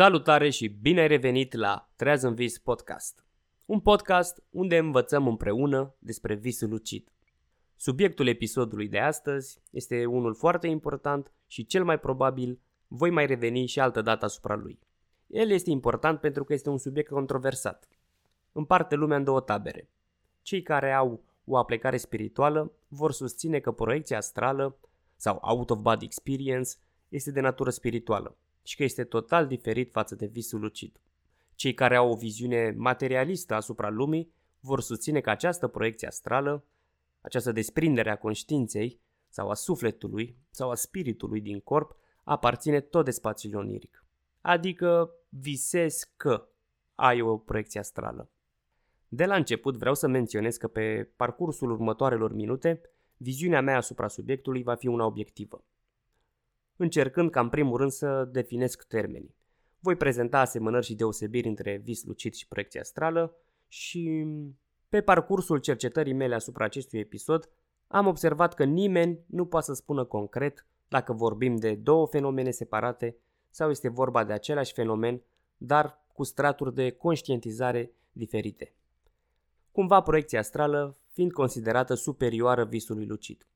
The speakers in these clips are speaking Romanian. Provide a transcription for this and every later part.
Salutare și bine ai revenit la Treaz în Vis Podcast. Un podcast unde învățăm împreună despre visul lucid. Subiectul episodului de astăzi este unul foarte important și cel mai probabil voi mai reveni și altă dată asupra lui. El este important pentru că este un subiect controversat. Împarte lumea în două tabere. Cei care au o aplicare spirituală vor susține că proiecția astrală sau out of body experience este de natură spirituală și că este total diferit față de visul lucid. Cei care au o viziune materialistă asupra lumii vor susține că această proiecție astrală, această desprindere a conștiinței sau a sufletului sau a spiritului din corp aparține tot de spațiul oniric. Adică visezi că ai o proiecție astrală. De la început vreau să menționez că pe parcursul următoarelor minute, viziunea mea asupra subiectului va fi una obiectivă încercând ca în primul rând să definesc termenii. Voi prezenta asemănări și deosebiri între vis lucid și proiecție astrală și pe parcursul cercetării mele asupra acestui episod am observat că nimeni nu poate să spună concret dacă vorbim de două fenomene separate sau este vorba de același fenomen, dar cu straturi de conștientizare diferite. Cumva proiecția astrală fiind considerată superioară visului lucid.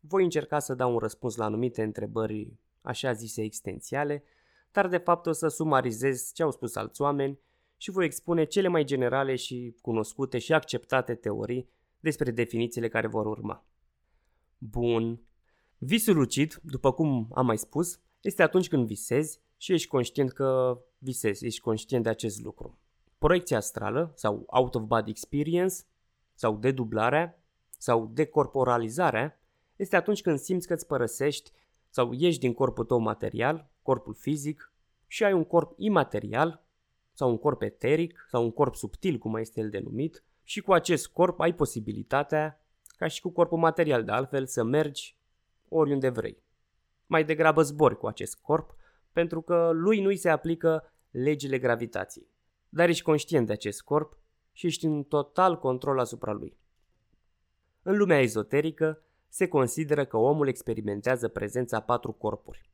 Voi încerca să dau un răspuns la anumite întrebări așa zise extențiale, dar de fapt o să sumarizez ce au spus alți oameni și voi expune cele mai generale și cunoscute și acceptate teorii despre definițiile care vor urma. Bun. Visul lucid, după cum am mai spus, este atunci când visezi și ești conștient că visezi, ești conștient de acest lucru. Proiecția astrală sau out of body experience sau dedublarea sau decorporalizarea este atunci când simți că îți părăsești sau ieși din corpul tău material, corpul fizic, și ai un corp imaterial sau un corp eteric sau un corp subtil, cum mai este el denumit, și cu acest corp ai posibilitatea, ca și cu corpul material de altfel, să mergi oriunde vrei. Mai degrabă zbori cu acest corp, pentru că lui nu-i se aplică legile gravitației. Dar ești conștient de acest corp și ești în total control asupra lui. În lumea ezoterică, se consideră că omul experimentează prezența a patru corpuri.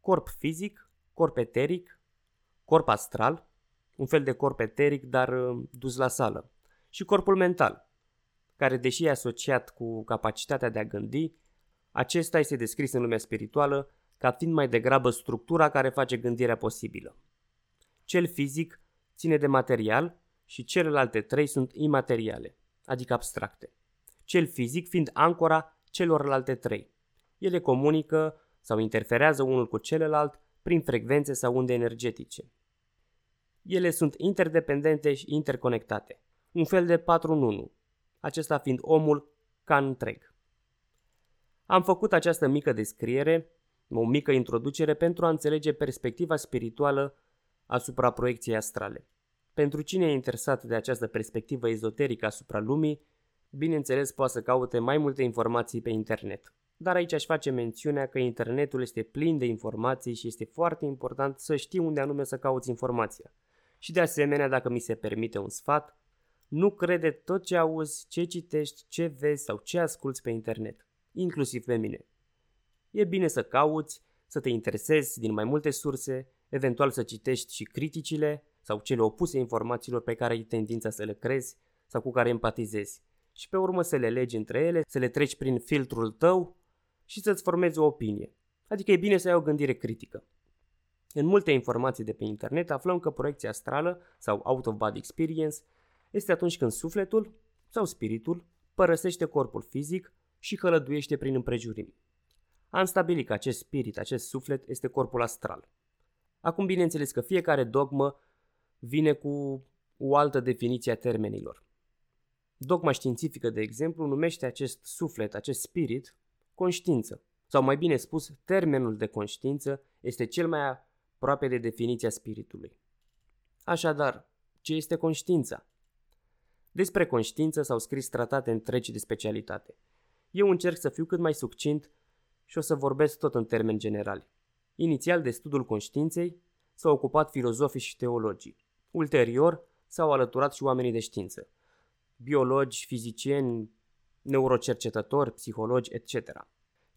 Corp fizic, corp eteric, corp astral, un fel de corp eteric, dar uh, dus la sală, și corpul mental, care, deși e asociat cu capacitatea de a gândi, acesta este descris în lumea spirituală ca fiind mai degrabă structura care face gândirea posibilă. Cel fizic ține de material și celelalte trei sunt imateriale, adică abstracte cel fizic fiind ancora celorlalte trei. Ele comunică sau interferează unul cu celălalt prin frecvențe sau unde energetice. Ele sunt interdependente și interconectate, un fel de 4 în 1, acesta fiind omul ca întreg. Am făcut această mică descriere, o mică introducere pentru a înțelege perspectiva spirituală asupra proiecției astrale. Pentru cine e interesat de această perspectivă ezoterică asupra lumii, bineînțeles poate să caute mai multe informații pe internet. Dar aici aș face mențiunea că internetul este plin de informații și este foarte important să știi unde anume să cauți informația. Și de asemenea, dacă mi se permite un sfat, nu crede tot ce auzi, ce citești, ce vezi sau ce asculți pe internet, inclusiv pe mine. E bine să cauți, să te interesezi din mai multe surse, eventual să citești și criticile sau cele opuse informațiilor pe care ai tendința să le crezi sau cu care empatizezi și pe urmă să le legi între ele, să le treci prin filtrul tău și să-ți formezi o opinie. Adică e bine să ai o gândire critică. În multe informații de pe internet aflăm că proiecția astrală sau out of body experience este atunci când sufletul sau spiritul părăsește corpul fizic și călăduiește prin împrejurimi. Am stabilit că acest spirit, acest suflet este corpul astral. Acum bineînțeles că fiecare dogmă vine cu o altă definiție a termenilor. Dogma științifică, de exemplu, numește acest suflet, acest spirit, conștiință. Sau mai bine spus, termenul de conștiință este cel mai aproape de definiția spiritului. Așadar, ce este conștiința? Despre conștiință s-au scris tratate întregi de specialitate. Eu încerc să fiu cât mai succint și o să vorbesc tot în termeni generali. Inițial de studiul conștiinței s-au ocupat filozofii și teologii. Ulterior s-au alăturat și oamenii de știință biologi, fizicieni, neurocercetători, psihologi, etc.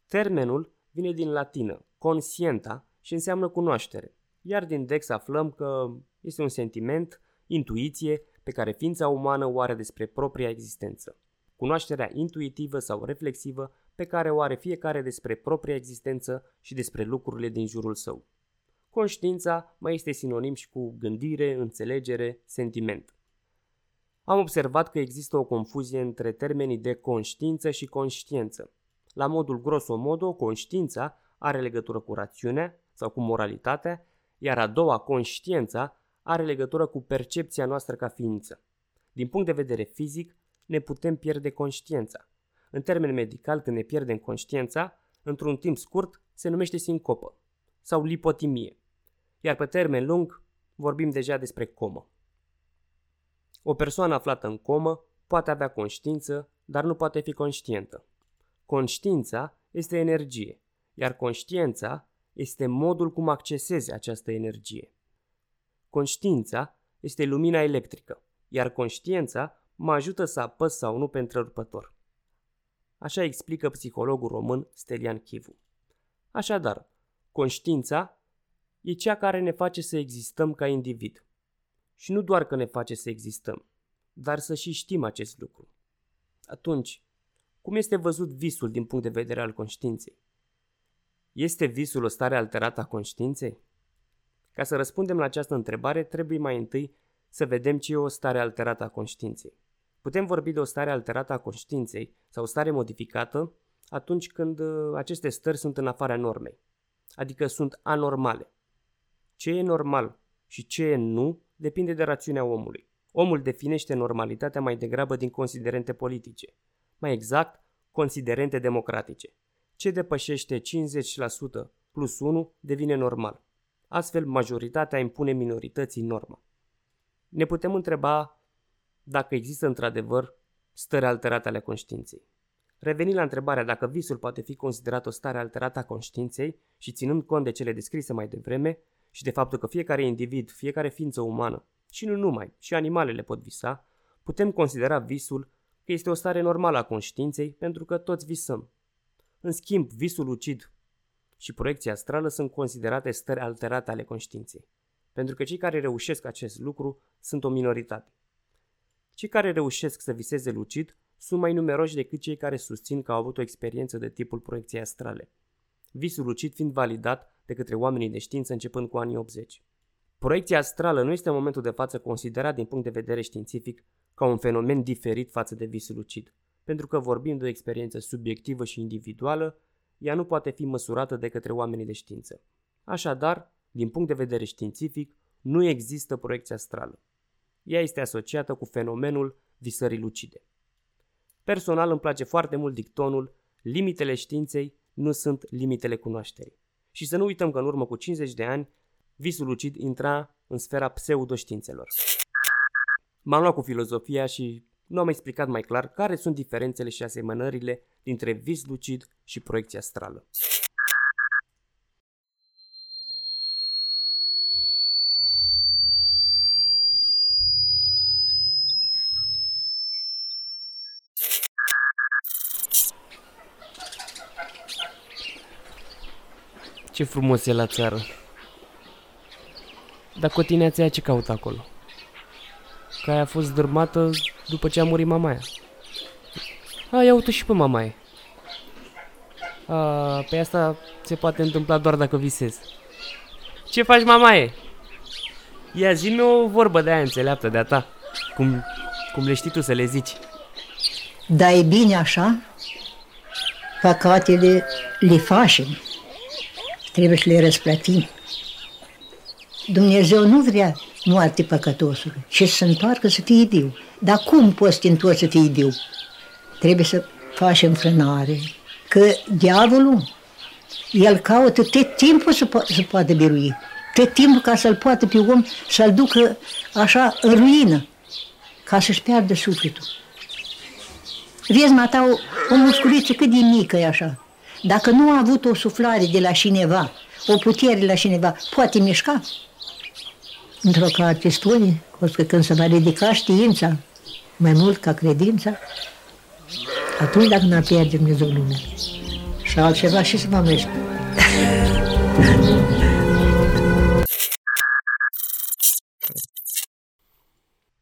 Termenul vine din latină, conscienta, și înseamnă cunoaștere. iar din Dex aflăm că este un sentiment, intuiție, pe care ființa umană o are despre propria existență. Cunoașterea intuitivă sau reflexivă pe care o are fiecare despre propria existență și despre lucrurile din jurul său. Conștiința mai este sinonim și cu gândire, înțelegere, sentiment. Am observat că există o confuzie între termenii de conștiință și conștiință. La modul grosomodo, conștiința are legătură cu rațiunea sau cu moralitatea, iar a doua, conștiința, are legătură cu percepția noastră ca ființă. Din punct de vedere fizic, ne putem pierde conștiința. În termen medical, când ne pierdem conștiința, într-un timp scurt, se numește sincopă sau lipotimie. Iar pe termen lung, vorbim deja despre comă. O persoană aflată în comă poate avea conștiință, dar nu poate fi conștientă. Conștiința este energie, iar conștiința este modul cum accesezi această energie. Conștiința este lumina electrică, iar conștiința mă ajută să apăs sau nu pe întrerupător. Așa explică psihologul român Stelian Chivu. Așadar, conștiința e cea care ne face să existăm ca individ. Și nu doar că ne face să existăm, dar să și știm acest lucru. Atunci, cum este văzut visul din punct de vedere al conștiinței? Este visul o stare alterată a conștiinței? Ca să răspundem la această întrebare, trebuie mai întâi să vedem ce e o stare alterată a conștiinței. Putem vorbi de o stare alterată a conștiinței sau o stare modificată atunci când uh, aceste stări sunt în afara normei, adică sunt anormale. Ce e normal și ce e nu depinde de rațiunea omului. Omul definește normalitatea mai degrabă din considerente politice, mai exact, considerente democratice. Ce depășește 50% plus 1 devine normal. Astfel, majoritatea impune minorității normă. Ne putem întreba dacă există într-adevăr stări alterate ale conștiinței. Revenind la întrebarea dacă visul poate fi considerat o stare alterată a conștiinței și ținând cont de cele descrise mai devreme și de faptul că fiecare individ, fiecare ființă umană și nu numai, și animalele pot visa, putem considera visul că este o stare normală a conștiinței pentru că toți visăm. În schimb, visul lucid și proiecția astrală sunt considerate stări alterate ale conștiinței, pentru că cei care reușesc acest lucru sunt o minoritate. Cei care reușesc să viseze lucid sunt mai numeroși decât cei care susțin că au avut o experiență de tipul proiecției astrale. Visul lucid fiind validat de către oamenii de știință începând cu anii 80. Proiecția astrală nu este în momentul de față considerat din punct de vedere științific ca un fenomen diferit față de visul lucid, pentru că vorbim de o experiență subiectivă și individuală, ea nu poate fi măsurată de către oamenii de știință. Așadar, din punct de vedere științific, nu există proiecție astrală. Ea este asociată cu fenomenul visării lucide. Personal îmi place foarte mult dictonul limitele științei nu sunt limitele cunoașterii. Și să nu uităm că în urmă cu 50 de ani, visul lucid intra în sfera pseudoștiințelor. M-am luat cu filozofia și nu am explicat mai clar care sunt diferențele și asemănările dintre vis lucid și proiecția astrală. Ce frumos e la țară. Dar cotineața aia ce caută acolo? Că aia a fost dărmată după ce a murit mamaia. A, ia uite și pe mamaie. A, pe asta se poate întâmpla doar dacă visezi. Ce faci, mamaie? Ia zi o vorbă de aia înțeleaptă de-a ta. Cum, cum le știi tu să le zici. Da, e bine așa. Păcatele le facem trebuie să le răsplătim. Dumnezeu nu vrea moarte păcătosului, ci să se întoarcă să fie viu. Dar cum poți să te întorci să fii viu? Trebuie să faci înfrânare, că diavolul, el caută tot timpul să, po- să poată birui, tot timpul ca să-l poată pe om să-l ducă așa în ruină, ca să-și piardă sufletul. Vezi, mata, o, o musculiță cât de mică e așa, dacă nu a avut o suflare de la cineva, o putere de la cineva, poate mișca? Într-o că atestune, că când se va ridica știința, mai mult ca credința, atunci dacă n-a pierde Dumnezeu lumea. Și altceva și să mă mai spune.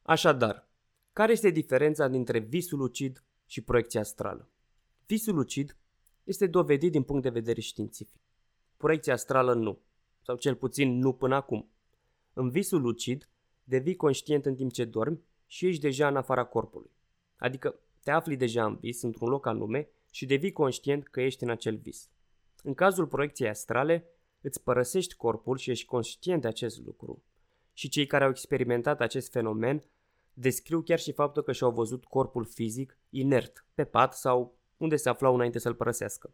Așadar, care este diferența dintre visul lucid și proiecția astrală? Visul lucid este dovedit din punct de vedere științific. Proiecția astrală nu, sau cel puțin nu până acum. În visul lucid, devii conștient în timp ce dormi și ești deja în afara corpului. Adică te afli deja în vis, într-un loc anume, și devii conștient că ești în acel vis. În cazul proiecției astrale, îți părăsești corpul și ești conștient de acest lucru. Și cei care au experimentat acest fenomen descriu chiar și faptul că și-au văzut corpul fizic inert, pe pat sau unde se aflau înainte să-l părăsească.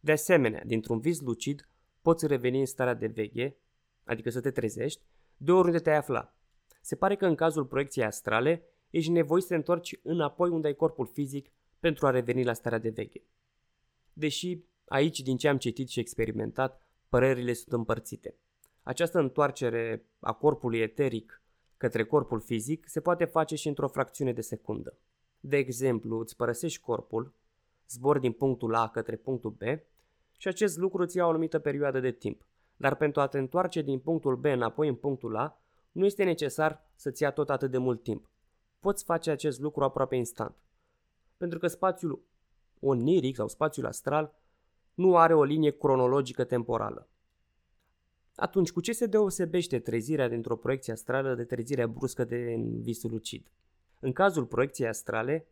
De asemenea, dintr-un vis lucid, poți reveni în starea de veche, adică să te trezești, de oriunde te-ai afla. Se pare că în cazul proiecției astrale, ești nevoit să te întorci înapoi unde ai corpul fizic pentru a reveni la starea de veche. Deși aici, din ce am citit și experimentat, părerile sunt împărțite. Această întoarcere a corpului eteric către corpul fizic se poate face și într-o fracțiune de secundă. De exemplu, îți părăsești corpul, zbori din punctul A către punctul B și acest lucru îți ia o anumită perioadă de timp. Dar pentru a te întoarce din punctul B înapoi în punctul A, nu este necesar să-ți ia tot atât de mult timp. Poți face acest lucru aproape instant. Pentru că spațiul oniric sau spațiul astral nu are o linie cronologică temporală. Atunci, cu ce se deosebește trezirea dintr-o proiecție astrală de trezirea bruscă de visul lucid? În cazul proiecției astrale,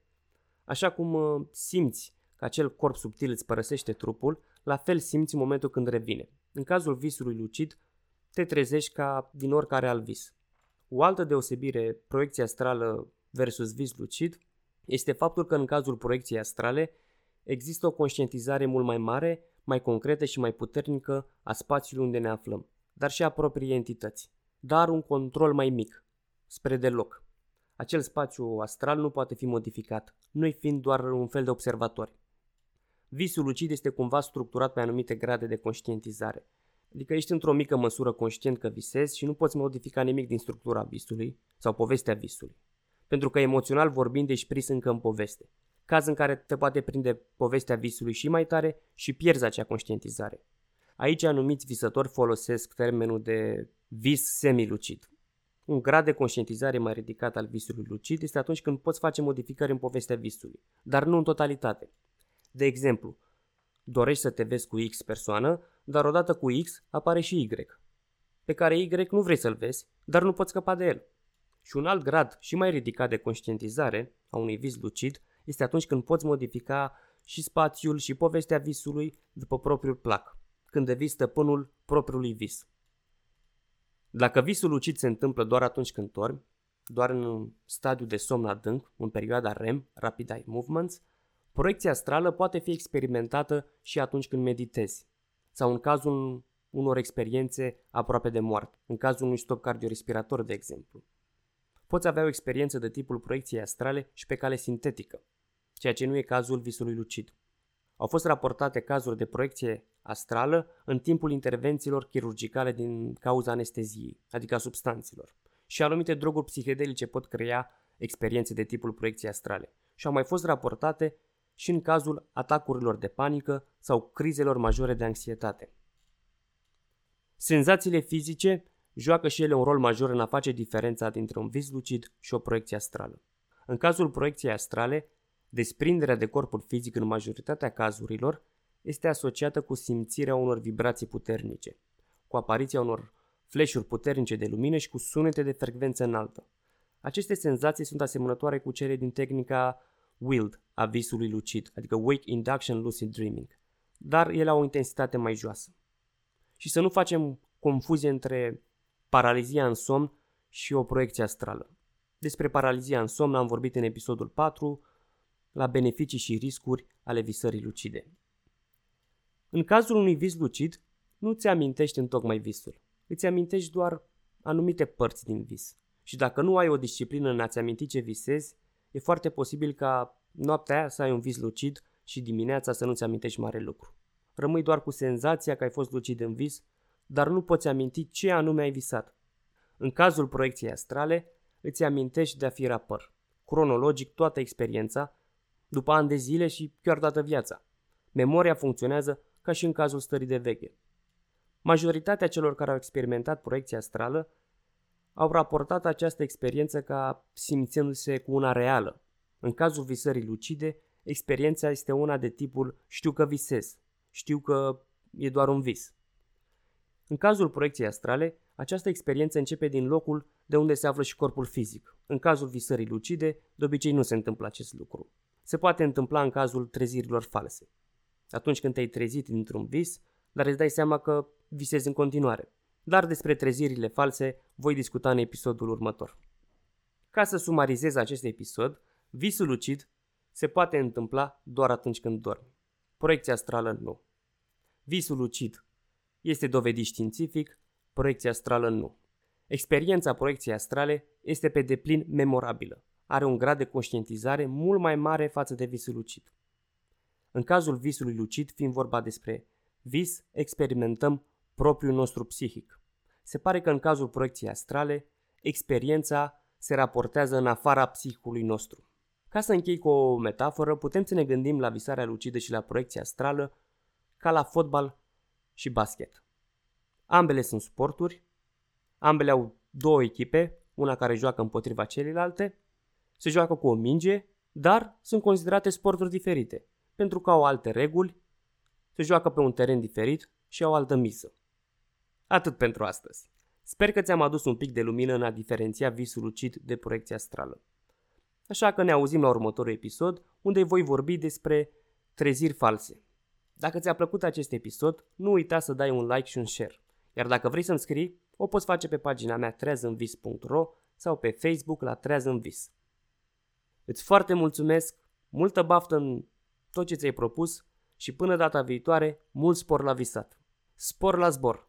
așa cum uh, simți că acel corp subtil îți părăsește trupul, la fel simți în momentul când revine. În cazul visului lucid, te trezești ca din oricare alt vis. O altă deosebire, proiecția astrală versus vis lucid, este faptul că în cazul proiecției astrale există o conștientizare mult mai mare, mai concretă și mai puternică a spațiului unde ne aflăm, dar și a propriei entități, dar un control mai mic, spre deloc. Acel spațiu astral nu poate fi modificat, noi fiind doar un fel de observatori. Visul lucid este cumva structurat pe anumite grade de conștientizare. Adică ești într-o mică măsură conștient că visezi și nu poți modifica nimic din structura visului sau povestea visului. Pentru că emoțional vorbind ești prins încă în poveste. Caz în care te poate prinde povestea visului și mai tare și pierzi acea conștientizare. Aici anumiți visători folosesc termenul de vis semilucid. Un grad de conștientizare mai ridicat al visului lucid este atunci când poți face modificări în povestea visului, dar nu în totalitate. De exemplu, dorești să te vezi cu X persoană, dar odată cu X apare și Y, pe care Y nu vrei să-l vezi, dar nu poți scăpa de el. Și un alt grad și mai ridicat de conștientizare a unui vis lucid este atunci când poți modifica și spațiul și povestea visului după propriul plac, când devii stăpânul propriului vis. Dacă visul lucid se întâmplă doar atunci când dormi, doar în stadiu de somn adânc, în perioada REM, Rapid Eye Movements, proiecția astrală poate fi experimentată și atunci când meditezi, sau în cazul unor experiențe aproape de moarte, în cazul unui stop cardiorespirator, de exemplu. Poți avea o experiență de tipul proiecției astrale și pe cale sintetică, ceea ce nu e cazul visului lucid. Au fost raportate cazuri de proiecție astrală în timpul intervențiilor chirurgicale din cauza anesteziei, adică a substanțelor. Și anumite droguri psihedelice pot crea experiențe de tipul proiecției astrale. Și au mai fost raportate și în cazul atacurilor de panică sau crizelor majore de anxietate. Senzațiile fizice joacă și ele un rol major în a face diferența dintre un vis lucid și o proiecție astrală. În cazul proiecției astrale, desprinderea de corpul fizic în majoritatea cazurilor este asociată cu simțirea unor vibrații puternice, cu apariția unor flash-uri puternice de lumină și cu sunete de frecvență înaltă. Aceste senzații sunt asemănătoare cu cele din tehnica WILD a visului lucid, adică Wake Induction Lucid Dreaming, dar ele au o intensitate mai joasă. Și să nu facem confuzie între paralizia în somn și o proiecție astrală. Despre paralizia în somn am vorbit în episodul 4, la beneficii și riscuri ale visării lucide. În cazul unui vis lucid, nu ți amintești întocmai visul. Îți amintești doar anumite părți din vis. Și dacă nu ai o disciplină în a-ți aminti ce visezi, e foarte posibil ca noaptea aia să ai un vis lucid și dimineața să nu-ți amintești mare lucru. Rămâi doar cu senzația că ai fost lucid în vis, dar nu poți aminti ce anume ai visat. În cazul proiecției astrale, îți amintești de a fi rapăr, cronologic toată experiența, după ani de zile și chiar toată viața. Memoria funcționează ca și în cazul stării de veche. Majoritatea celor care au experimentat proiecția astrală au raportat această experiență ca simțindu-se cu una reală. În cazul visării lucide, experiența este una de tipul știu că visez, știu că e doar un vis. În cazul proiecției astrale, această experiență începe din locul de unde se află și corpul fizic. În cazul visării lucide, de obicei nu se întâmplă acest lucru. Se poate întâmpla în cazul trezirilor false. Atunci când te-ai trezit dintr-un vis, dar îți dai seama că visezi în continuare. Dar despre trezirile false voi discuta în episodul următor. Ca să sumarizez acest episod, visul lucid se poate întâmpla doar atunci când dormi. Proiecția astrală nu. Visul lucid este dovedit științific, proiecția astrală nu. Experiența proiecției astrale este pe deplin memorabilă. Are un grad de conștientizare mult mai mare față de visul lucid. În cazul visului lucid, fiind vorba despre vis, experimentăm propriul nostru psihic. Se pare că în cazul proiecției astrale, experiența se raportează în afara psihicului nostru. Ca să închei cu o metaforă, putem să ne gândim la visarea lucidă și la proiecția astrală ca la fotbal și basket. Ambele sunt sporturi, ambele au două echipe, una care joacă împotriva celelalte, se joacă cu o minge, dar sunt considerate sporturi diferite, pentru că au alte reguli, se joacă pe un teren diferit și au altă misă. Atât pentru astăzi. Sper că ți-am adus un pic de lumină în a diferenția visul lucid de proiecția astrală. Așa că ne auzim la următorul episod, unde voi vorbi despre treziri false. Dacă ți-a plăcut acest episod, nu uita să dai un like și un share. Iar dacă vrei să-mi scrii, o poți face pe pagina mea treazânvis.ro sau pe Facebook la Treazânvis. Îți foarte mulțumesc, multă baftă în tot ce ți-ai propus și până data viitoare, mult spor la visat. Spor la zbor!